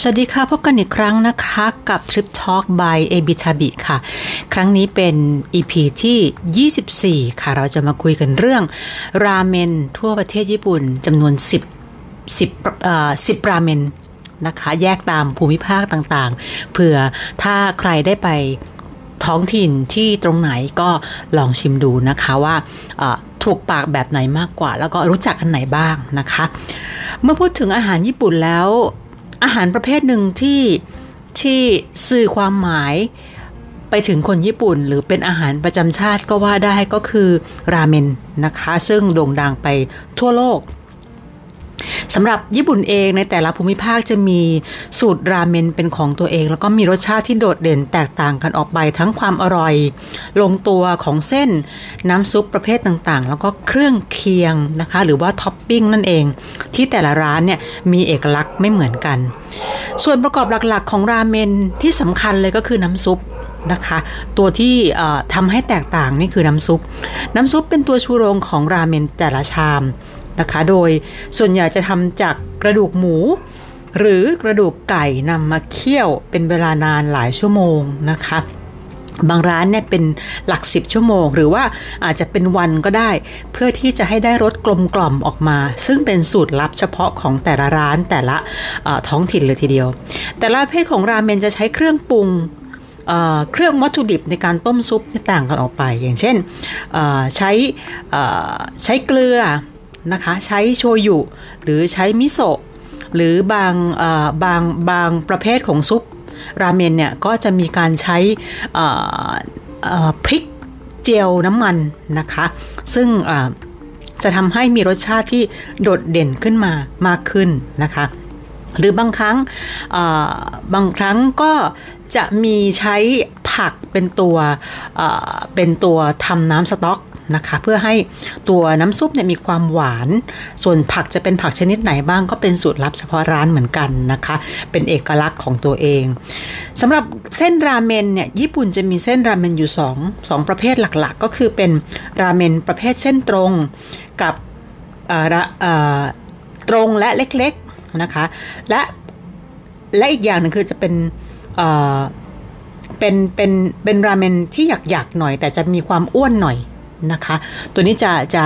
สวัสดีค่ะ พบกันอีกครั้งนะคะกับ Trip Talk by a b i t a b i ค่ะ ครั้งนี้เป็น EP ที่ 24 ค่ะ เราจะมาคุยกันเรื่อง ราเมนทั่วประเทศญี่ปุ่นจำนวน 10 10เอ่อ10 ราเมนนะคะ แยกตามภูมิภาคต่างๆ เผื่อถ้าใครได้ไปท้องถิ่นที่ตรงไหนก็ลองชิมดูนะคะว่าถูกปากแบบไหนมากกว่า แล้วก็รู้จักอันไหนบ้างนะคะ เมื่อพูดถึงอาหารญี่ปุ่นแล้ว อาหารประเภทหนึ่งที่ที่สื่อความหมายไปถึงคนญี่ปุ่น หรือเป็นอาหารประจำชาติก็ว่าได้ก็คือราเมนนะคะ ซึ่งโด่งดังไปทั่วโลก สำหรับญี่ปุ่นเองในแต่ละภูมิภาคจะมีสูตรราเมนเป็นของตัวเอง แล้วก็มีรสชาติที่โดดเด่นแตกต่างกันออกไปทั้งความอร่อย ลงตัวของเส้นน้ำซุปประเภทต่างๆ แล้วก็เครื่องเคียงนะคะ หรือว่าท็อปปิ้งนั่นเอง ที่แต่ละร้านเนี่ยมีเอกลักษณ์ไม่เหมือนกัน ส่วนประกอบหลักๆ ของราเมนที่สำคัญเลยก็คือน้ำซุปนะคะตัวที่ทำให้แตกต่างนี่คือน้ำซุป น้ำซุปเป็นตัวชูโรงของราเมนแต่ละชาม นะคะ โดยส่วนใหญ่จะทำจากกระดูกหมู หรือกระดูกไก่นำมาเคี่ยวเป็นเวลานานหลายชั่วโมงนะคะบางร้านเนี่ยเป็นหลักสิบชั่วโมง หรือว่าอาจจะเป็นวันก็ได้ เพื่อที่จะให้ได้รสกลมกล่อมออกมา ซึ่งเป็นสูตรลับเฉพาะของแต่ละร้านแต่ละท้องถิ่นเลยทีเดียว แต่ละประเภทของราเมนจะใช้เครื่องปรุงเครื่องวัตถุดิบในการต้มซุปต่างกันออกไป อย่างเช่นใช้ใช้เกลือ นะคะ ใช้โชยุ หรือใช้มิโซะหรือบางบางบางประเภทของซุปราเมนเนี่ยก็จะมีการใช้พริกเจียวน้ำมันนะคะ ซึ่งจะทำให้มีรสชาติที่โดดเด่นขึ้นมามากขึ้นนะคะ หรือบางครั้งบางครั้งก็จะมีใช้ผักเป็นตัวเป็นตัวทำน้ำสต๊อก นะคะ เพื่อให้ตัวน้ำซุปเนี่ยมีความหวาน ส่วนผักจะเป็นผักชนิดไหนบ้างก็เป็นสูตรลับเฉพาะร้านเหมือนกันนะคะ เป็นเอกลักษณ์ของตัวเองสำหรับเส้นราเมนเนี่ยญี่ปุ่นจะมีเส้นราเมนอยู่2 2ประเภทหลักๆ ก็คือเป็นราเมนประเภทเส้นตรงกับตรงและเล็กๆนะคะ และและอีกอย่างหนึ่งคือจะเป็นเป็นเป็นเป็นราเมนที่หยักๆหน่อย แต่จะมีความอ้วนหน่อย นะคะ ตัวนี้จะจะ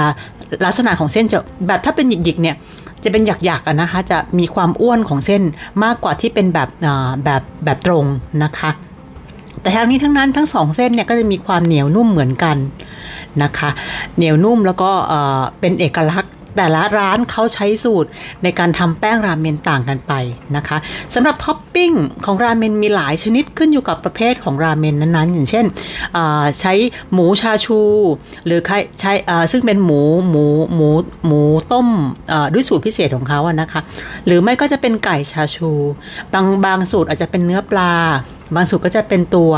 ลักษณะของเส้นจะแบบถ้าเป็นหยิกๆเนี่ยจะเป็นหยักๆนะคะ จะมีความอ้วนของเส้นมากกว่าที่เป็นแบบแบบแบบตรงนะคะแต่ทั้งนี้ทั้งนั้นทั้งสองเส้นเนี่ยก็จะมีความเหนียวนุ่มเหมือนกันนะคะ เหนียวนุ่มแล้วก็เป็นเอกลักษณ์ แต่ละร้านเขาใช้สูตรในการทำแป้งราเมนต่างกันไปนะคะสำหรับท็อปปิ้งของราเมนมีหลายชนิดขึ้นอยู่กับประเภทของราเมนนั้นๆ อย่างเช่นใช้หมูชาชู หรือใช้ซึ่งเป็นหมูหมูหมูหมูต้มด้วยสูตรพิเศษของเขาอะนะคะ หรือไม่ก็จะเป็นไก่ชาชู บางบางสูตรอาจจะเป็นเนื้อปลา บางสูตรก็จะเป็นตัว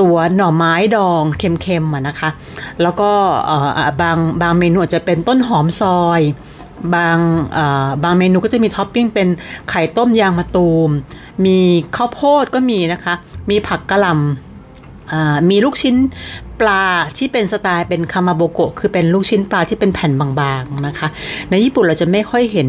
ตัวหน่อไม้ดองเค็มๆนะคะ แล้วก็บางบางเมนูจจะเป็นต้นหอมซอย บางบางเมนูก็จะมีท็อปปิ้งเป็นไข่ต้มยางมะตูม มีข้าวโพดก็มีนะคะ มีผักกะหล่ำมีลูกชิ้น ปลาที่เป็นสไตล์เป็นคามาโบโกะคือเป็นลูกชิ้นปลาที่เป็นแผ่นบางๆนะคะ ในญี่ปุ่นเราจะไม่ค่อยเห็น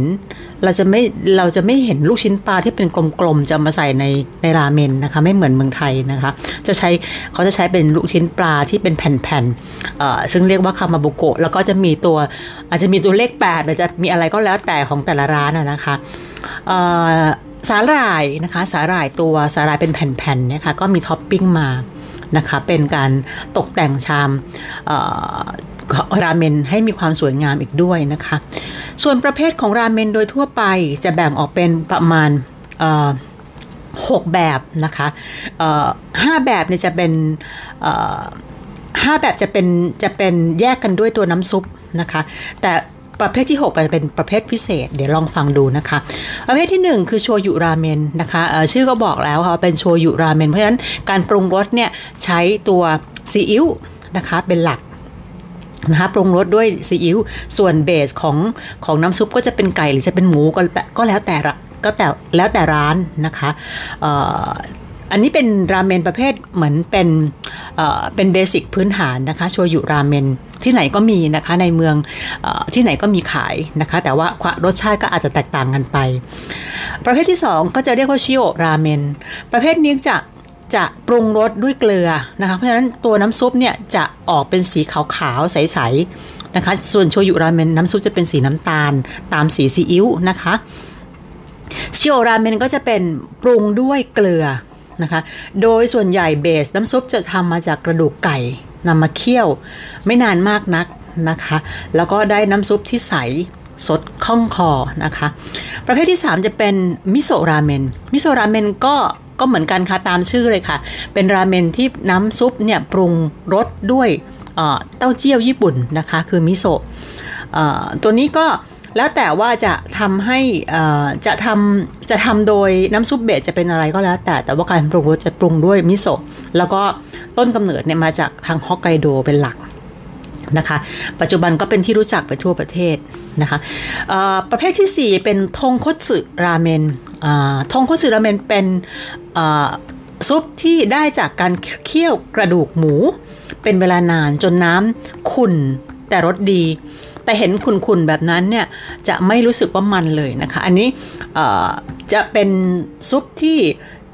เราจะไม่เราจะไม่เห็นลูกชิ้นปลาที่เป็นกลมๆจะมาใส่ในในราเมนนะคะ ไม่เหมือนเมืองไทยนะคะ จะใช้เขาจะใช้เป็นลูกชิ้นปลาที่เป็นแผ่นๆซึ่งเรียกว่าคามาโบโกะแล้วก็จะมีตัวอาจจะมีตัวเลข8หรือจะมีอะไรก็แล้วแต่ของแต่ละร้านนะคะสาหร่ายนะคะสาหร่ายตัวสาหร่ายเป็นแผ่นๆนะคะก็มีท็อปปิ้งมา นะคะ เป็นการตกแต่งชามราเมนให้มีความสวยงามอีกด้วยนะคะ ส่วนประเภทของราเมนโดยทั่วไปจะแบ่งออกเป็นประมาณหกแบบนะคะห้าแบบเนี่ยจะเป็นห้าแบบจะเป็นจะเป็นแยกกันด้วยตัวน้ำซุปนะคะ แต่ ประเภทที่6จะเป็นประเภทพิเศษ เดี๋ยวลองฟังดูนะคะ ประเภทที่ 1 คือโชยุราเมนนะคะชื่อก็บอกแล้วค่ะเป็นโชยุราเมนเพราะฉะนั้นการปรุงรสเนี่ยใช้ตัวซีอิ๊วนะคะเป็นหลักนะคะปรุงรสด้วยซีอิ๊วส่วนเบสของของน้ำซุปก็จะเป็นไก่หรือจะเป็นหมูก็ก็แล้วแต่ก็แต่แล้วแต่ร้านนะคะ อันนี้เป็นราเมนประเภทเหมือนเป็นเอ่อเป็นเบสิกพื้นฐานนะคะโชยุราเมนที่ไหนก็มีนะคะในเมืองออที่ไหนก็มีขายนะคะ แต่ว่ารสชาติก็อาจจะแตกต่างกันไป ประเภทที่ 2 ก็จะเรียกว่าชิโอราเมนประเภทนี้จะจะปรุงรสด้วยเกลือนะคะเพราะฉะนั้นตัวน้ำซุปเนี่ยจะออกเป็นสีขาวๆใสๆนะคะ ส่วนโชยุราเมนน้ำซุปจะเป็นสีน้ำตาล ตามสีซีอิ๊วนะคะชิโอราเมนก็จะเป็นปรุงด้วยเกลือ นะคะ โดยส่วนใหญ่เบสน้ำซุปจะทำมาจากกระดูกไก่นำมาเคี่ยวไม่นานมากนักนะคะ แล้วก็ได้น้ำซุปที่ใสสดคล่องคอนะคะ ประเภทที่ 3 จะเป็นมิโซราเมน มิโซราเมนก็ก็เหมือนกันค่ะตามชื่อเลยค่ะ เป็นราเมนที่น้ำซุปเนี่ยปรุงรสด้วยเต้าเจี้ยวญี่ปุ่นนะคะ คือมิโซะตัวนี้ก็ แล้วแต่ว่าจะทำให้จะทำจะทำโดยน้ำซุป base จะเป็นอะไรก็แล้ว แต่แต่ว่าการปรุงรสจะปรุงด้วยมิโซะแล้วก็ต้นกำเนิดเนี่ยมาจากทางฮอกไกโดเป็นหลักนะคะ ปัจจุบันก็เป็นที่รู้จักไปทั่วประเทศนะคะประเภทที่ 4 เป็นทงคตสึราเมนทงคตสึราเมนเป็นซุปที่ได้จากการเคี่ยวกระดูกหมู เป็นเวลานานจนน้ำขุ่นแต่รสดี แต่เห็นขุ่นๆแบบนั้นเนี่ยจะไม่รู้สึกว่ามันเลยนะคะ อันนี้จะเป็นซุปที่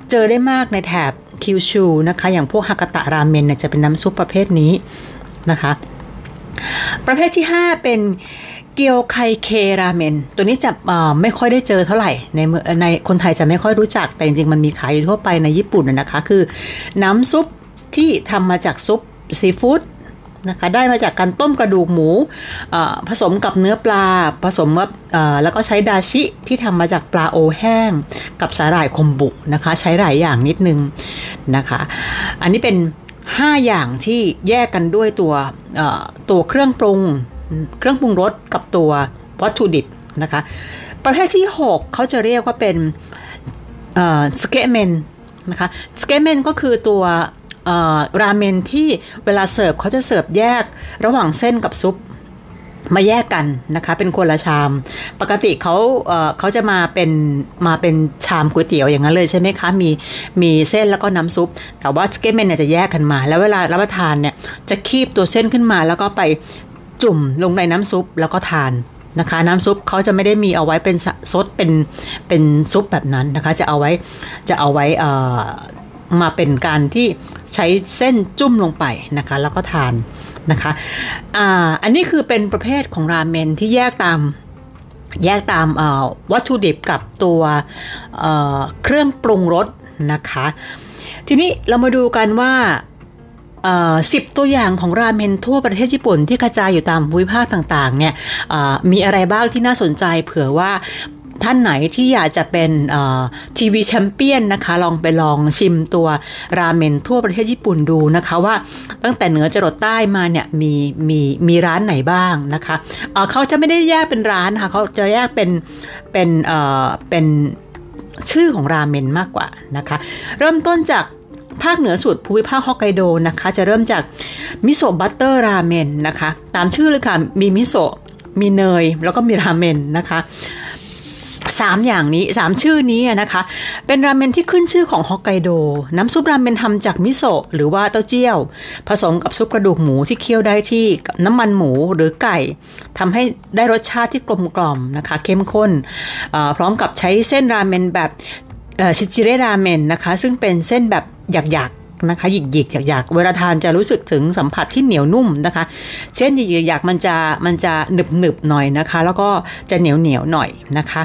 เจอได้มากในแถบคิวชูนะคะ อย่างพวกฮากาตะราเมนเนี่ยจะเป็นน้ำซุปประเภทนี้นะคะ ประเภทที่ 5 เป็นเกียวไคเคราเมน ตัวนี้จะไม่ค่อยได้เจอเท่าไหร่ ในในคนไทยจะไม่ค่อยรู้จัก แต่จริงๆ มันมีขายอยู่ทั่วไปในญี่ปุ่นนะคะ คือน้ำซุปที่ทำมาจากซุปซีฟู้ด นะคะได้มาจากการต้มกระดูกหมูผสมกับเนื้อปลาผสมกับแล้วก็ใช้ดาชิที่ทำมาจากปลาโอแห้ง กับสาหร่ายคมบุนะคะ ใช้หลายอย่างนิดนึงนะคะ อันนี้เป็น 5 อย่างที่แยกกันด้วยตัวตัวเครื่องปรุง เครื่องปรุงรสกับตัววัตถุดิบนะคะประเภทที่ 6 เขาจะเรียกว่าเป็นสเกเมนนะคะสเกเมนก็คือตัว ราเมนที่เวลาเสิร์ฟเขาจะเสิร์ฟแยกระหว่างเส้นกับซุปมาแยกกันนะคะเป็นคนละชาม ปกติเขาเเขาจะมาเป็นมาเป็นชามก๋วยเตี๋ยวอย่างนั้นเลยใช่ไหมคะมีมีเส้นแล้วก็น้ำซุป แต่ว่าสึเกะเมนเนี่ยจะแยกกันมา แล้วเวลารับประทานเนี่ยจะคีบตัวเส้นขึ้นมา แล้วก็ไปจุ่มลงในน้ำซุปแล้วก็ทานนะคะ น้ำซุปเขาจะไม่ได้มีเอาไว้เป็นซดเป็นเป็นซุปแบบนั้นนะคะ จะเอาไว้จะเอาไว้มาเป็นการที่ ใช้เส้นจุ่มลงไปนะคะ แล้วก็ทานนะคะอ่าอันนี้คือเป็นประเภทของราเมนที่แยกตามแยกตามวัตถุดิบกับตัวเเครื่องปรุงรสนะคะ ทีนี้เรามาดูกันว่าสิบตัวอย่างของราเมนทั่วประเทศญี่ปุ่นที่กระจายอยู่ตามภูมิภาคต่างๆเนี่ยมีอะไรบ้างที่น่าสนใจเผื่อว่า ท่านไหนที่อยากจะเป็นทีวีแชมเปี้ยนนะคะ ลองไปลองชิมตัวราเมนทั่วประเทศญี่ปุ่นดูนะคะว่าตั้งแต่เหนือจรดใต้มาเนี่ยมีมีมีร้านไหนบ้างนะคะเเขาจะไม่ได้แยกเป็นร้านค่ะเขาจะแยกเป็นเป็นเอ่อเป็นชื่อของราเมนมากกว่านะคะ เริ่มต้นจากภาคเหนือสุดภูมิภาคฮอกไกโดนะคะ จะเริ่มจากมิโซะบัตเตอร์ราเมนนะคะ ตามชื่อเลยค่ะ มีมิโซะมีเนย แล้วก็มีราเมนนะคะ สามอย่างนี้สามชื่อนี้นะคะ เป็นราเมนที่ขึ้นชื่อของฮอกไกโด น้ำซุปราเมนทำจากมิโซะหรือว่าเต้าเจี้ยว ผสมกับซุปกระดูกหมูที่เคี่ยวได้ที่น้ำมันหมูหรือไก่ทำให้ได้รสชาติที่กลมกล่อมนะคะ เข้มข้น พร้อมกับใช้เส้นราเมนแบบจิจิเระราเมนนะคะ ซึ่งเป็นเส้นแบบหยัก นะคะหยิกหยิกหยักเวลาทานจะรู้สึกถึงสัมผัสที่เหนียวนุ่มนะคะ เส้นหยิกหยักมันจะมันจะหนึบหนึบหน่อยนะคะ แล้วก็จะเหนียวเหนียวหน่อยนะคะ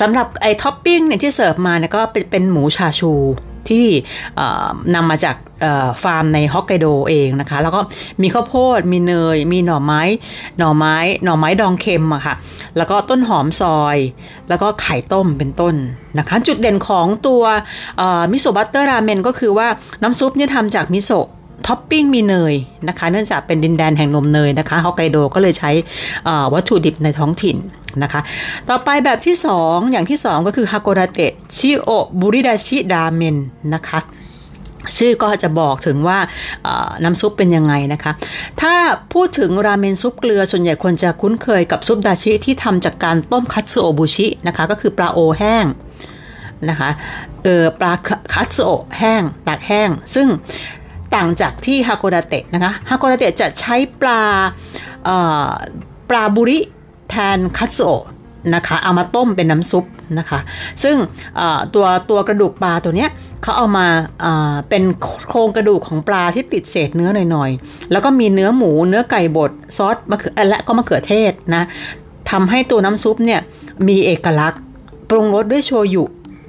สำหรับไอ้ท็อปปิ้งเนี่ยที่เสิร์ฟมาเนี่ยก็เป็นหมูชาชู ที่นำมาจากฟาร์มในฮอกไกโดเองนะคะ แล้วก็มีข้าวโพด มีเนย มีหน่อไม้ หน่อไม้ หน่อไม้ดองเค็มอะค่ะ แล้วก็ต้นหอมซอย แล้วก็ไข่ต้มเป็นต้นนะคะ จุดเด่นของตัวมิโซะบัตเตอร์ราเมนก็คือว่าน้ำซุปเนี่ยทำจากมิโซะ ท็อปปิ้งมีเนยนะคะ เนื่องจากเป็นดินแดนแห่งนมเนยนะคะฮอกไกโดก็เลยใช้วัตถุดิบในท้องถิ่นนะคะ ต่อไปแบบที่ 2 อย่างที่ 2 ก็คือฮาโกดาเตะชิโอบุริดาชิราเมนนะคะชื่อก็จะบอกถึงว่าน้ำซุปเป็นยังไงนะคะ ถ้าพูดถึงราเมนซุปเกลือส่วนใหญ่คนจะคุ้นเคยกับซุปดาชิที่ทำจากการต้มคัตสึโอบุชินะคะ ก็คือปลาโอแห้งนะคะเออปลาคัตสึโอแห้งตากแห้ง ซึ่ง ต่างจากที่ฮาโกดาเตะนะคะฮาโกดาเตะจะใช้ปลาปลาบุริแทนคัตสโอะนะคะเอามาต้มเป็นน้ำซุปนะคะ ซึ่งตัวตัวกระดูกปลาตัวเนี้ยเขาเอามาเป็นโครงกระดูกของปลาที่ติดเศษเนื้อหน่อยๆ แล้วก็มีเนื้อหมูเนื้อไก่บดซอสมะเขือและก็มะเขือเทศนะทำให้ตัวน้ำซุปเนี่ยมีเอกลักษณ์ปรุงรสด้วยโชยุ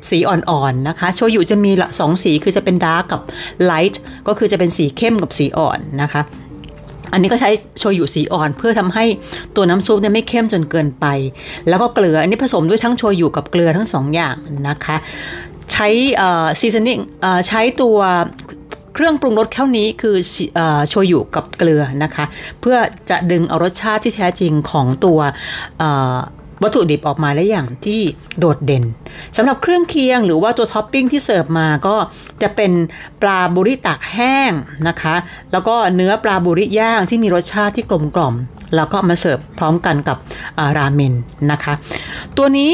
สีอ่อนๆนะคะโชยุจะมีสองสีคือจะเป็น dark กับ light ก็คือจะเป็นสีเข้มกับสีอ่อนนะคะ อันนี้ก็ใช้โชยุสีอ่อนเพื่อทำให้ตัวน้ำซุปเนี่ยไม่เข้มจนเกินไป แล้วก็เกลืออันนี้ผสมด้วยทั้งโชยุกับเกลือทั้งสองอย่างนะคะ ใช้ seasoning ใช้ตัวเครื่องปรุงรสแค่นี้คือโชยุกับเกลือนะคะ เพื่อจะดึงเอารสชาติที่แท้จริงของตัว วัตถุดิบออกมาได้อย่างที่โดดเด่นสำหรับเครื่องเคียงหรือว่าตัวท็อปปิ้งที่เสิร์ฟมาก็จะเป็นปลาบุริตากแห้งนะคะ แล้วก็เนื้อปลาบุริย่างที่มีรสชาติที่กลมกล่อม แล้วก็มาเสิร์ฟพร้อมกันกับราเมนนะคะ ตัวนี้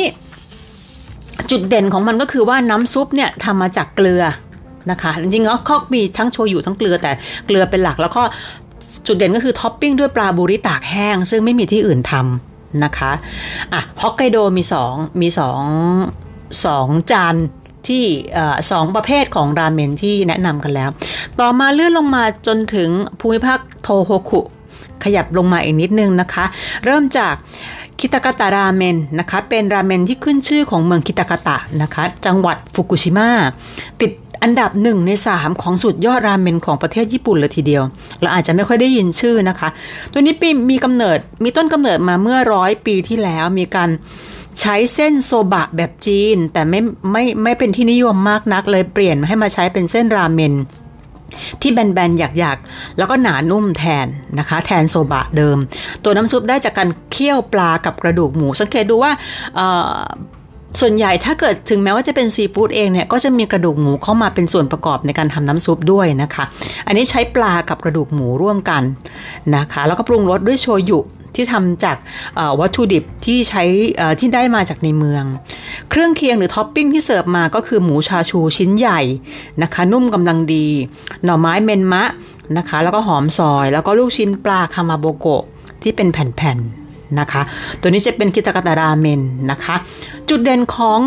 จุดเด่นของมันก็คือว่าน้ำซุปเนี่ยทำมาจากเกลือนะคะจริงๆแล้วเขามีทั้งโชยุทั้งเกลือแต่เกลือเป็นหลักแล้วก็จุดเด่นก็คือท็อปปิ้งด้วยปลาบุริตากแห้ง ซึ่งไม่มีที่อื่นทำ นะคะอะฮอกไกโดมีสองมีสองสองจานที่สองประเภทของราเมนที่แนะนำกันแล้ว ต่อมาเลื่อนลงมาจนถึงภูมิภาคโทโฮคุ ขยับลงมาอีกนิดนึงนะคะ เริ่มจากคิตากาตาราเมนนะคะ เป็นราเมนที่ขึ้นชื่อของเมืองคิตากาตะนะคะ จังหวัดฟุกุชิมะติด อันดับหนึ่งในสามของสุดยอดราเมนของประเทศญี่ปุ่นเลยทีเดียว เราอาจจะไม่ค่อยได้ยินชื่อนะคะ ตัวนี้ปีมีกำเนิดมีต้นกำเนิดมาเมื่อร้อยปีที่แล้วมีการใช้เส้นโซบะแบบจีน แต่ไม่ไม่ไม่เป็นที่นิยมมากนักเลยเปลี่ยนให้มาใช้เป็นเส้นราเมนที่แบนๆ หยักๆ แล้วก็หนานุ่มแทนนะคะ แทนโซบะเดิม ตัวน้ำซุปได้จากการเคี่ยวปลากับกระดูกหมู สังเกตดูว่า ส่วนใหญ่ถ้าเกิดถึงแม้ว่าจะเป็นซีฟู้ดเองเนี่ยก็จะมีกระดูกหมูเข้ามาเป็นส่วนประกอบในการทำน้ำซุปด้วยนะคะ อันนี้ใช้ปลากับกระดูกหมูร่วมกันนะคะ แล้วก็ปรุงรสด้วยโชยุที่ทำจากวัตถุดิบที่ใช้ที่ได้มาจากในเมือง เครื่องเคียงหรือท็อปปิ้งที่เสิร์ฟมาก็คือหมูชาชูชิ้นใหญ่นะคะ นุ่มกำลังดี หน่อไม้เมนมะนะคะ แล้วก็หอมซอย แล้วก็ลูกชิ้นปลาคามาโบโกะที่เป็นแผ่นๆ นะคะ ตัวนี้จะเป็นคิตากาตาราเมนนะคะ จุดเด่นของ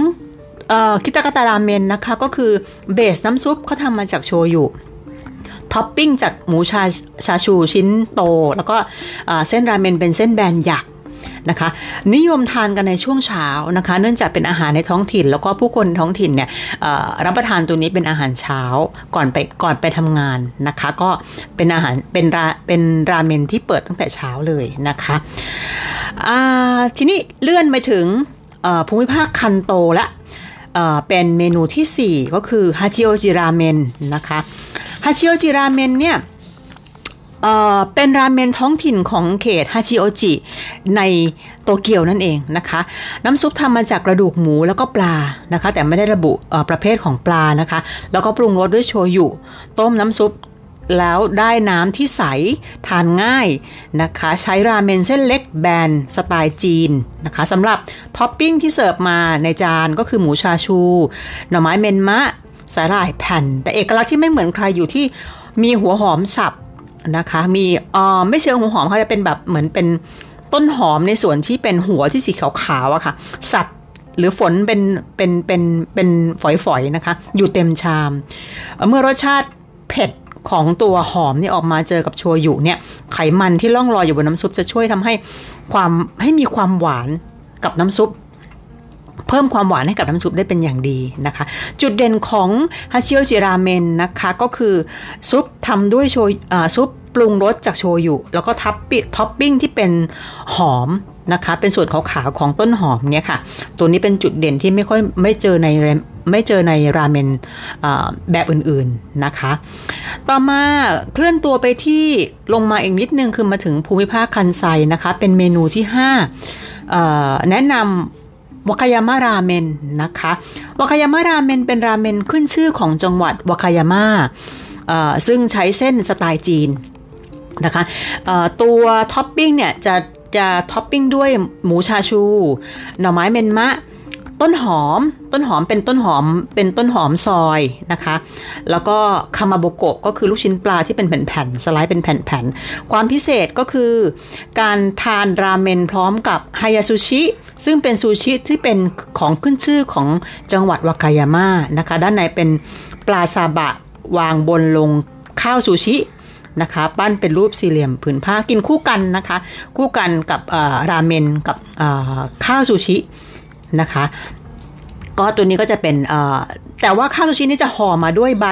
คิตากาตาราเมนนะคะก็คือเบสน้ำซุปเขาทำมาจากโชยุท็อปปิ้งจากหมูชาชาชูชิ้นโต แล้วก็เส้นราเมนเป็นเส้นแบนหยัก นะคะ นิยมทานกันในช่วงเช้านะคะ เนื่องจากเป็นอาหารในท้องถิ่น แล้วก็ผู้คนท้องถิ่นเนี่ยรับประทานตัวนี้เป็นอาหารเช้าก่อนไปก่อนไปทำงานนะคะ ก็เป็นอาหารเป็นราเป็นราเมนที่เปิดตั้งแต่เช้าเลยนะคะทีนี้เลื่อนไปถึงภูมิภาคคันโตละเป็นเมนูที่ 4 ก็คือฮาชิโอจิราเมนนะคะฮาชิโอจิราเมนเนี่ย เป็นราเมนท้องถิ่นของเขตฮาชิโอจิในโตเกียวนั่นเองนะคะ น้ำซุปทำมาจากกระดูกหมูแล้วก็ปลานะคะ แต่ไม่ได้ระบุประเภทของปลานะคะ แล้วก็ปรุงรสด้วยโชยุ ต้มน้ำซุปแล้วได้น้ำที่ใสทานง่ายนะคะ ใช้ราเมนเส้นเล็กแบนสไตล์จีนนะคะสำหรับท็อปปิ้งที่เสิร์ฟมาในจานก็คือหมูชาชู หน่อไม้เมนมะสาหร่ายแผ่น แต่เอกลักษณ์ที่ไม่เหมือนใครอยู่ที่มีหัวหอมสับ นะคะ มีเออไม่เชิงหัวหอมเขาจะเป็นแบบเหมือนเป็นต้นหอมในส่วนที่เป็นหัวที่สีขาวๆอะค่ะ สับหรือฝนเป็นเป็นเป็นเป็นฝอยๆนะคะ อยู่เต็มชาม เมื่อรสชาติเผ็ดของตัวหอมนี่ออกมาเจอกับโชยุเนี่ย ไขมันที่ล่องลอยอยู่บนน้ำซุปจะช่วยทำให้ความให้มีความหวานกับน้ำซุป เพิ่มความหวานให้กับน้ำซุปได้เป็นอย่างดีนะคะ จุดเด่นของฮาชิโอจิราเมนนะคะก็คือซุปทำด้วยโชยซุปปรุงรสจากโชยุ แล้วก็ทับปิท็อปปิ้งที่เป็นหอมนะคะ เป็นส่วนขาวๆของต้นหอมเนี่ยค่ะ ตัวนี้เป็นจุดเด่นที่ไม่ค่อยไม่เจอในไม่เจอในราเมนแบบอื่นๆนะคะ ต่อมาเคลื่อนตัวไปที่ลงมาอีกนิดนึงคือมาถึงภูมิภาคคันไซนะคะ เป็นเมนูที่ 5 แนะนำ วากายาม่าราเมนนะคะวากายาม่าราเมนเป็นราเมนขึ้นชื่อของจังหวัดวากายาม่าซึ่งใช้เส้นสไตล์จีนนะคะตัวท็อปปิ้งเนี่ยจะจะท็อปปิ้งด้วยหมูชาชู หน่อไม้เมนมะ ต้นหอม ต้นหอมเป็นต้นหอมเป็นต้นหอมซอยนะคะ แล้วก็คามาโบโกะก็คือลูกชิ้นปลาที่เป็นแผ่นๆสไลด์เป็นแผ่นๆความพิเศษก็คือ การทานราเมนพร้อมกับฮายาซูชิซึ่งเป็นซูชิที่เป็นของขึ้นชื่อของจังหวัดวากายาม่านะคะ ด้านในเป็นปลาซาบะวางบนลงข้าวซูชินะคะปั้นเป็นรูปสี่เหลี่ยมผืนผ้ากินคู่กันนะคะ คู่กันกับราเมนกับข้าวซูชิ นะคะ ก็ตัวนี้ก็จะเป็นแต่ว่าข้าวซูชินี่จะห่อมาด้วยใบ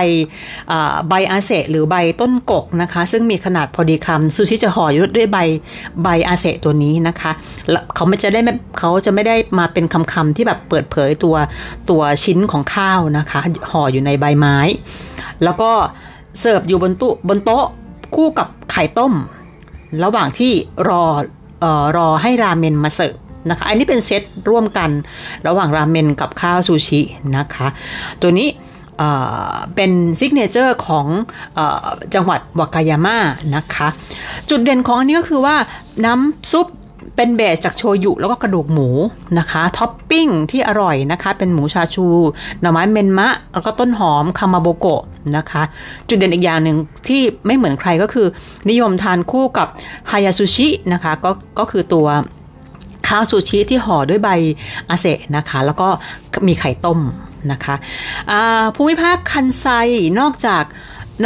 ใบอาเซหรือใบต้นกกนะคะ ซึ่งมีขนาดพอดีคำซูชิจะห่ออยู่ด้วยใบใบอาเซตัวนี้นะคะเขาไม่จะได้เขาจะไม่ได้มาเป็นคำคำที่แบบเปิดเผยตัวตัวชิ้นของข้าวนะคะห่ออยู่ในใบไม้ แล้วก็เสิร์ฟอยู่บนตู้บนโต๊ะคู่กับไข่ต้ม ระหว่างที่รอออรอให้ราเมนมาเสิร์ฟ นะคะ อันนี้เป็นเซตร่วมกันระหว่างราเมนกับข้าวซูชินะคะ ตัวนี้เป็น signature ของอจังหวัดวากายาม่านะคะ จุดเด่นของอันนี้ก็คือว่าน้ำซุปเป็น base จากโชยุแล้วก็กระดูกหมูนะคะท็อปปิ้งที่อร่อยนะคะ เป็นหมูชาชู หน่อไม้เมนมะ แล้วก็ต้นหอมคามาโบโกะนะคะ จุดเด่นอีกอย่างหนึ่งที่ไม่เหมือนใครก็คือ นิยมทานคู่กับฮายาซูชินะคะก็ก็คือตัว ข้าวซูชิที่ห่อด้วยใบอาเซนะคะ แล้วก็มีไข่ต้มนะคะภูมิภาคคันไซนอกจาก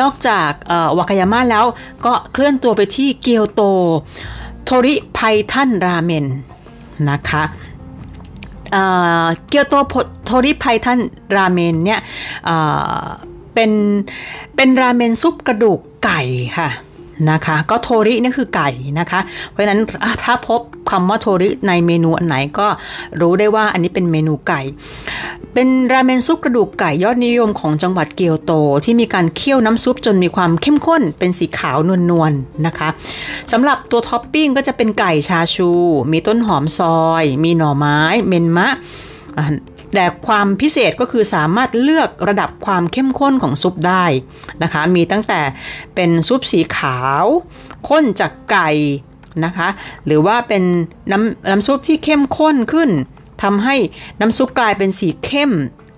นอกจากวากายาม่าแล้วก็เคลื่อนตัวไปที่เกียวโต โทริไพทันราเมนนะคะเกียวโตโทริไพทันราเมนเนี่ยเป็นเป็นราเมนซุปกระดูกไก่ค่ะ นะคะ ก็โทรินี่คือไก่นะคะ เพราะฉะนั้นถ้าพบคำว่าโทริในเมนูอันไหนก็รู้ได้ว่าอันนี้เป็นเมนูไก่ เป็นราเมนซุปกระดูกไก่ยอดนิยมของจังหวัดเกียวโต ที่มีการเคี่ยวน้ำซุปจนมีความเข้มข้น เป็นสีขาวนวลๆนะคะสำหรับตัวท็อปปิ้งก็จะเป็นไก่ชาชู มีต้นหอมซอย มีหน่อไม้ เมนมะ แต่ความพิเศษก็คือสามารถเลือกระดับความเข้มข้นของซุปได้นะคะ มีตั้งแต่เป็นซุปสีขาวข้นจากไก่นะคะ หรือว่าเป็นน้ำน้ำซุปที่เข้มข้นขึ้นทำให้น้ำซุปกลายเป็นสีเข้ม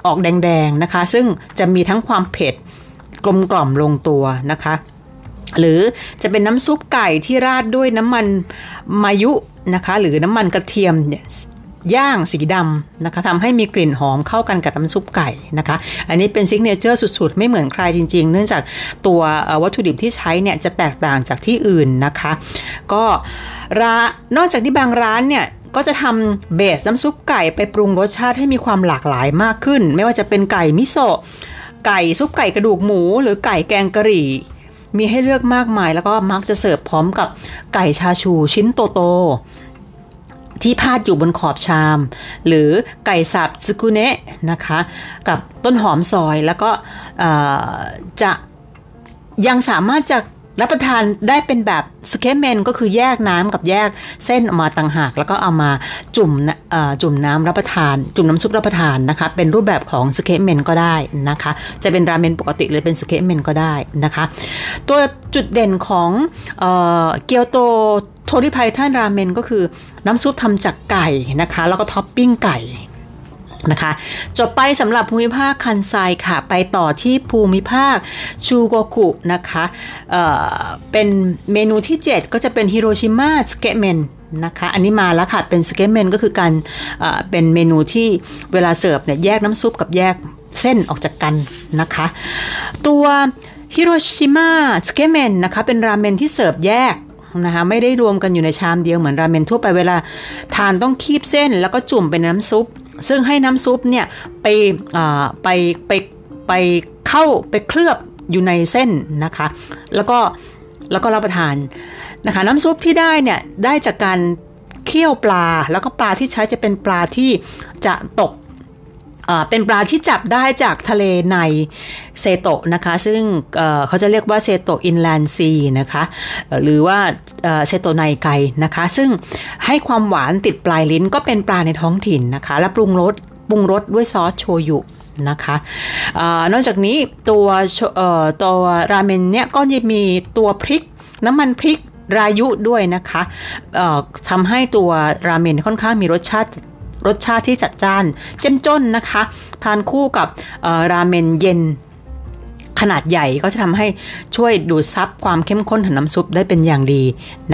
ออกแดงๆนะคะ ซึ่งจะมีทั้งความเผ็ดกลมกล่อมลงตัวนะคะ หรือจะเป็นน้ำซุปไก่ที่ราดด้วยน้ำมันมายุนะคะ หรือน้ำมันกระเทียมเนี่ ย่างสีดำนะคะทำให้มีกลิ่นหอมเข้ากันกับน้ำซุปไก่นะคะ อันนี้เป็นซิกเนเจอร์สุดๆ ไม่เหมือนใครจริง ๆ เนื่องจากตัววัตถุดิบที่ใช้เนี่ยจะแตกต่างจากที่อื่นนะคะ ก็ร้านอกจากที่บางร้านเนี่ยก็จะทำเบสน้ำซุปไก่ไปปรุงรสชาติให้มีความหลากหลายมากขึ้น ไม่ว่าจะเป็นไก่มิโซะไก่ซุปไก่กระดูกหมู หรือไก่แกงกะหรี่ มีให้เลือกมากมาย แล้วก็มักจะเสิร์ฟพร้อมกับไก่ชาชูชิ้นโตๆ ที่พาดอยู่บนขอบชาม หรือไก่สับซึกุเนะนะคะ กับต้นหอมซอยแล้วก็จะยังสามารถจะ รับประทานได้เป็นแบบสึเคเมนก็คือแยกน้ำกับแยกเส้นออกมาต่างหาก แล้วก็เอามาจุ่มจุ่มน้ำรับประทาน จุ่มน้ำซุปรับประทานนะคะ เป็นรูปแบบของสึเคเมนก็ได้นะคะ จะเป็นราเมนปกติหรือเป็นสึเคเมนก็ได้นะคะ ตัวจุดเด่นของเกียวโตโทริไพตันราเมนก็คือน้ำซุปทำจากไก่นะคะ แล้วก็ท็อปปิ้งไก่ นะคะ จบไปสำหรับภูมิภาคคันไซค่ะ ไปต่อที่ภูมิภาคชูโกกุนะคะ เป็นเมนูที่ 7 ก็จะเป็นฮิโรชิมาสเกเมนนะคะอันนี้มาแล้วค่ะ เป็นสเกเมนก็คือการเป็นเมนูที่เวลาเสิร์ฟเนี่ยแยกน้ำซุปกับแยกเส้นออกจากกันนะคะ ตัวฮิโรชิมาสเกเมนนะคะ เป็นราเมนที่เสิร์ฟแยกนะคะไม่ได้รวมกันอยู่ในชามเดียวเหมือนราเมนทั่วไปเวลา ทานต้องคีบเส้นแล้วก็จุ่มเป็นน้ำซุป ซึ่งให้น้ำซุปเนี่ยไปไปไปไปเข้าไปเคลือบอยู่ในเส้นนะคะ แล้วก็แล้วก็รับประทานนะคะ น้ำซุปที่ได้เนี่ยได้จากการเคี่ยวปลา แล้วก็ปลาที่ใช้จะเป็นปลาที่จะตก เป็นปลาที่จับได้จากทะเลในเซโตะนะคะ ซึ่งเขาจะเรียกว่าเซโตะอินแลนซีนะคะหรือว่าเซโตะไนไกนะคะ ซึ่งให้ความหวานติดปลายลิ้นก็เป็นปลาในท้องถิ่นนะคะ และปรุงรสปรุงรสด้วยซอสโชยุนะคะอนอกจากนี้ตัวตัวราเมนเนี่ยก็จะมีตัวพริกน้ำมันพริกรายุด้วยนะคะทำให้ตัวราเมนค่อนข้างมีรสชาติ รสชาติที่จัดจ้านเจ้มจนนะคะ ทานคู่กับราเมนเย็นขนาดใหญ่ก็จะทำให้ช่วยดูดซับความเข้มข้นของน้ำซุปได้เป็นอย่างดี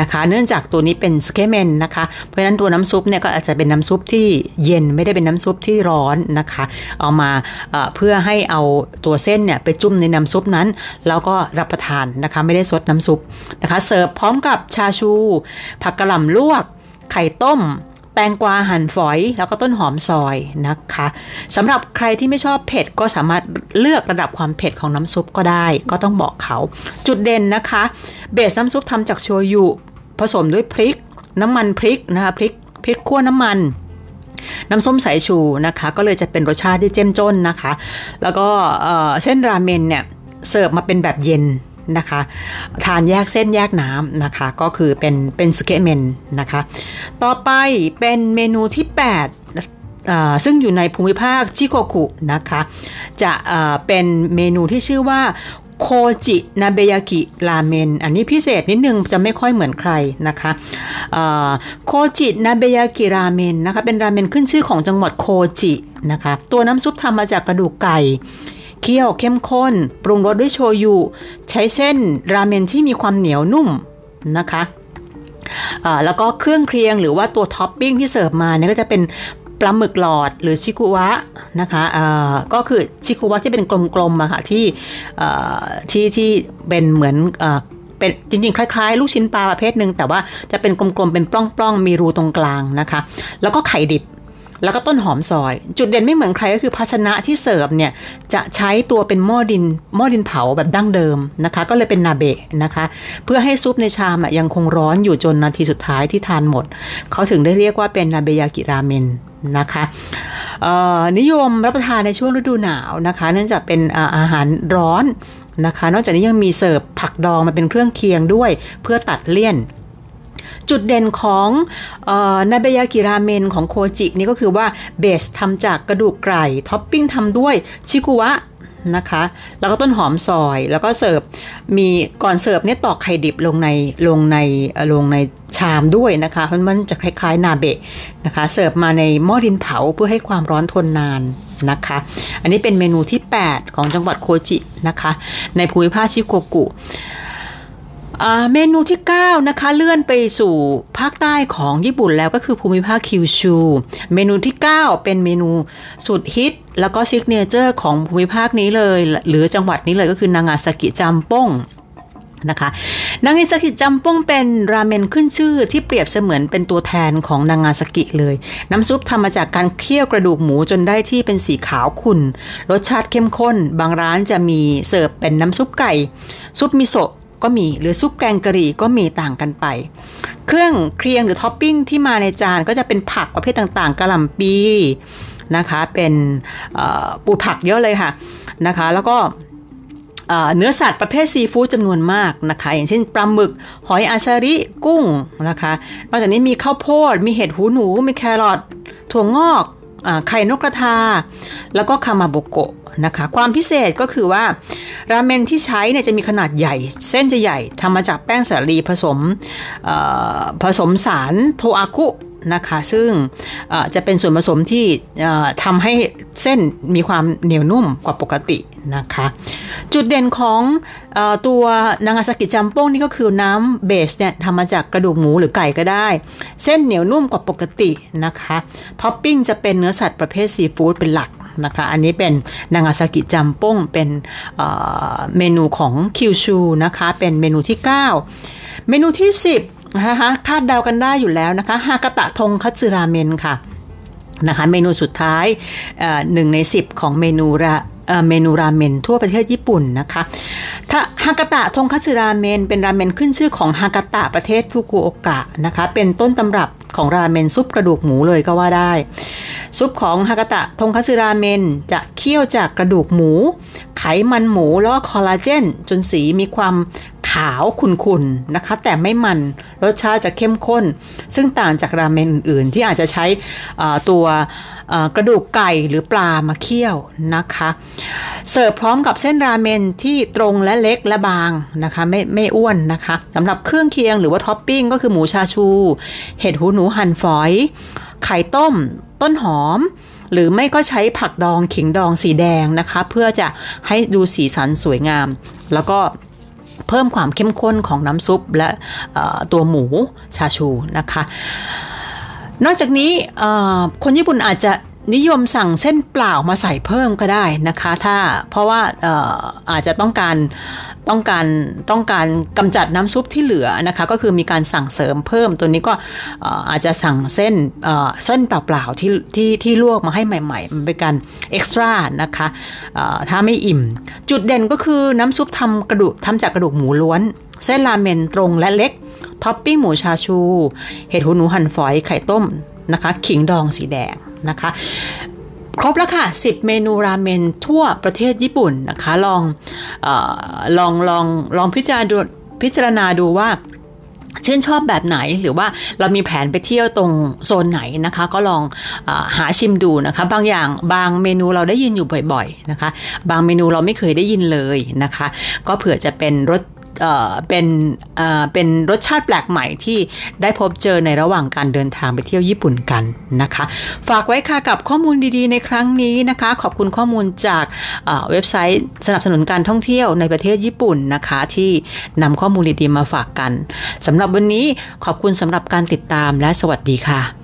นะคะ เนื่องจากตัวนี้เป็นสเกเมนนะคะ เพราะฉะนั้นตัวน้ำซุปเนี่ยก็อาจจะเป็นน้ำซุปที่เย็นไม่ได้เป็นน้ำซุปที่ร้อนนะคะ เอามาเพื่อให้เอาตัวเส้นเนี่ยไปจุ่มในน้ำซุปนั้น แล้วก็รับประทานนะคะ ไม่ได้ซดน้ำซุปนะคะ เสิร์ฟพร้อมกับชาชู ผักกระหล่ำลวก ไข่ต้ม แตงกวาหั่นฝอยแล้วก็ต้นหอมซอยนะคะสำหรับใครที่ไม่ชอบเผ็ดก็สามารถเลือกระดับความเผ็ดของน้ำซุปก็ได้ ก็ต้องบอกเขา จุดเด่นนะคะ base น้ำซุปทำจากโชยุผสมด้วยพริก น้ำมันพริกนะคะพริกพริกคั่วน้ำมันน้ำส้มสายชูนะคะ ก็เลยจะเป็นรสชาติที่เข้มข้นนะคะ แล้วก็เส้นราเมนเนี่ยเสิร์ฟมาเป็นแบบเย็น นะคะ ทานแยกเส้นแยกน้ำนะคะ ก็คือเป็นเป็นสเกเมนนะคะ ต่อไปเป็นเมนูที่ 8 ซึ่งอยู่ในภูมิภาคชิโกคุนะคะ จะเป็นเมนูที่ชื่อว่าโคจินาเบยากิราเมนอันนี้พิเศษนิดนึงจะไม่ค่อยเหมือนใครนะคะโคจินาเบยากิราเมนนะคะเป็นราเมนขึ้นชื่อของจังหวัดโคจินะคะ ตัวน้ำซุปทำมาจากกระดูกไก่ เคี่ยวเข้มข้น ปรุงรสด้วยโชยุ ใช้เส้นราเมนที่มีความเหนียวนุ่มนะคะแล้วก็เครื่องเคียงหรือว่าตัวท็อปปิ้งที่เสิร์ฟมาเนี่ยก็จะเป็นปลาหมึกหลอดหรือชิกุวะนะคะก็คือชิกุวะที่เป็นกลมๆอะค่ะที่ที่ที่เป็นเหมือนเป็นจริงๆ คล้าย ๆ ลูกชิ้นปลาประเภทหนึ่งแต่ว่าจะเป็นกลมๆ เป็นปล้องๆ มีรูตรงกลางนะคะ แล้วก็ไข่ดิบ แล้วก็ต้นหอมซอย จุดเด่นไม่เหมือนใครก็คือภาชนะที่เสิร์ฟเนี่ยจะใช้ตัวเป็นหม้อดินหม้อดินเผาแบบดั้งเดิมนะคะ ก็เลยเป็นนาเบะนะคะ เพื่อให้ซุปในชามยังคงร้อนอยู่จนนาทีสุดท้ายที่ทานหมด เขาถึงได้เรียกว่าเป็นนาเบยากิราเมนนะคะนิยมรับประทานในช่วงฤดูหนาวนะคะเนื่องจากเป็นอาหารร้อนนะคะ นอกจากนี้ยังมีเสิร์ฟผักดองมาเป็นเครื่องเคียงด้วย เพื่อตัดเลี่ยน จุดเด่นของนาเบยากิราเมนของโคจินี่ก็คือว่า base ทำจากกระดูกไก่ท็อปปิ้งทำด้วยชิกุวะนะคะ แล้วก็ต้นหอมซอยแล้วก็เสิร์ฟมีก่อนเสิร์ฟเนี่ยตอกไข่ดิบลงในลงในลงในชามด้วยนะคะเพราะมันจะคล้ายๆ นาเบะนะคะ เสิร์ฟมาในหม้อดินเผาเพื่อให้ความร้อนทนนานนะคะ อันนี้เป็นเมนูที่ 8 ของจังหวัดโคจินะคะ ในภูมิภาคชิโกกุ เมนูที่ 9 นะคะ เลื่อนไปสู่ภาคใต้ของญี่ปุ่นแล้วก็คือภูมิภาคคิวชู เมนูที่ 9 เป็นเมนูสุดฮิต แล้วก็ signature ของภูมิภาคนี้เลย หรือจังหวัดนี้เลยก็คือนางาซากิจัมป้งนะคะนางาซากิจัมป้งเป็นราเมนขึ้นชื่อที่เปรียบเสมือนเป็นตัวแทนของนางาซากิเลย น้ำซุปทำมาจากการเคี่ยวกระดูกหมูจนได้ที่เป็นสีขาวขุ่นรสชาติเข้มข้น บางร้านจะมีเสิร์ฟเป็นน้ำซุปไก่ ซุปมิโซะ ก็มี หรือซุปแกงกะหรี่ก็มีต่างกันไป เครื่องเคียงหรือท็อปปิ้งที่มาในจานก็จะเป็นผักประเภทต่างๆกระหล่ำปีนะคะเป็นปูผักเยอะเลยค่ะนะคะแล้วก็เนื้อสัตว์ประเภทซีฟู้ดจำนวนมากนะคะ อย่างเช่นปลาหมึก หอยอาซาริกุ้งนะคะ นอกจากนี้มีข้าวโพด มีเห็ดหูหนู มีแครอทถั่วงอก ไข่นกกระทา แล้วก็คามาโบโกะนะคะ ความพิเศษก็คือว่าราเมนที่ใช้เนี่ยจะมีขนาดใหญ่ เส้นจะใหญ่ทำมาจากแป้งสาลีผสมผสมสารโทอากุ นะคะ ซึ่งจะเป็นส่วนผสมที่ทำให้เส้นมีความเหนียวนุ่มกว่าปกตินะคะ จุดเด่นของอตัวนางาซากิจัมโป้งนี่ก็คือน้ำเบสเนี่ยทำมาจากกระดูกหมูหรือไก่ก็ได้ เส้นเหนียวนุ่มกว่าปกตินะคะท็อปปิ้งจะเป็นเนื้อสัตว์ประเภทซีฟู้ดเป็นหลักนะคะอันนี้เป็นนางาซากิจัมป้งเป็นเเมนูของคิวชูนะคะ เป็นเมนูที่ 9 เมนูที่ 10 นะคะคาดเดากันได้อยู่แล้วนะคะฮากาตะทงคัตสึราเมนค่ะนะคะเมนูสุดท้ายหนึ่งใน 10 ของเมนูระเมนูราเมนทั่วประเทศญี่ปุ่นนะคะถ้าฮากาตะทงคัตสึราเมนเป็นราเมนขึ้นชื่อของฮากาตะประเทศฟุกุโอกะนะคะ เป็นต้นตำรับของราเมนซุปกระดูกหมูเลยก็ว่าได้ ซุปของฮากาตะทงคัตสึราเมนจะเคี่ยวจากกระดูกหมู ไขมันหมูแล้วก็คอลลาเจน จนสีมีความขาวขุ่นๆนะคะ แต่ไม่มันรสชาติจะเข้มข้น ซึ่งต่างจากราเมนอื่นๆ ที่อาจจะใช้ตัวกระดูกไก่หรือปลามาเคี่ยวนะคะ เสิร์ฟพร้อมกับเส้นราเมนที่ตรงและเล็กและบางนะคะไม่ไม่อ้วนนะคะสำหรับเครื่องเคียงหรือว่าท็อปปิ้งก็คือหมูชาชู เห็ดหูหนูหั่นฝอย ไข่ต้ม ต้นหอม หรือไม่ก็ใช้ผักดองขิงดองสีแดงนะคะ เพื่อจะให้ดูสีสันสวยงาม แล้วก็เพิ่มความเข้มข้นของน้ำซุปและตัวหมูชาชูนะคะ นอกจากนี้คนญี่ปุ่นอาจจะ นิยมสั่งเส้นเปล่ามาใส่เพิ่มก็ได้นะคะ ถ้าเพราะว่าอาจจะต้องการต้องการต้องการกำจัดน้ำซุปที่เหลือนะคะ ก็คือมีการสั่งเสริมเพิ่มตัวนี้ก็อาจจะสั่งเส้นเส้นเปล่าๆที่ที่ที่ลวกมาให้ใหม่ ๆ มันเป็นการ extra นะคะถ้าไม่อิ่ม จุดเด่นก็คือน้ำซุปทำกระดูกทำจากกระดูกหมูล้วน เส้นราเมนตรงและเล็กท็อปปิ้งหมูชาชู เห็ดหูหนูหั่นฝอยไข่ต้มนะคะ ขิงดองสีแดง นะคะ ครบแล้วค่ะ 10 เมนูราเมนทั่วประเทศญี่ปุ่นนะคะ ลองลองลองลองพิจารณาดูพิจารณาดูว่าชื่นชอบแบบไหนหรือว่าเรามีแผนไปเที่ยวตรงโซนไหนนะคะ ก็ลองอหาชิมดูนะคะ บางอย่างบางเมนูเราได้ยินอยู่บ่อยๆนะคะ บางเมนูเราไม่เคยได้ยินเลยนะคะ ก็เผื่อจะเป็นรส เป็นเป็นรสชาติแปลกใหม่ที่ได้พบเจอในระหว่างการเดินทางไปเที่ยวญี่ปุ่นกันนะคะ ฝากไว้ค่ะกับข้อมูลดีๆในครั้งนี้นะคะ ขอบคุณข้อมูลจากเว็บไซต์สนับสนุนการท่องเที่ยวในประเทศญี่ปุ่นนะคะ ที่นำข้อมูลดีๆมาฝากกันสำหรับวันนี้ขอบคุณสำหรับการติดตามและสวัสดีค่ะ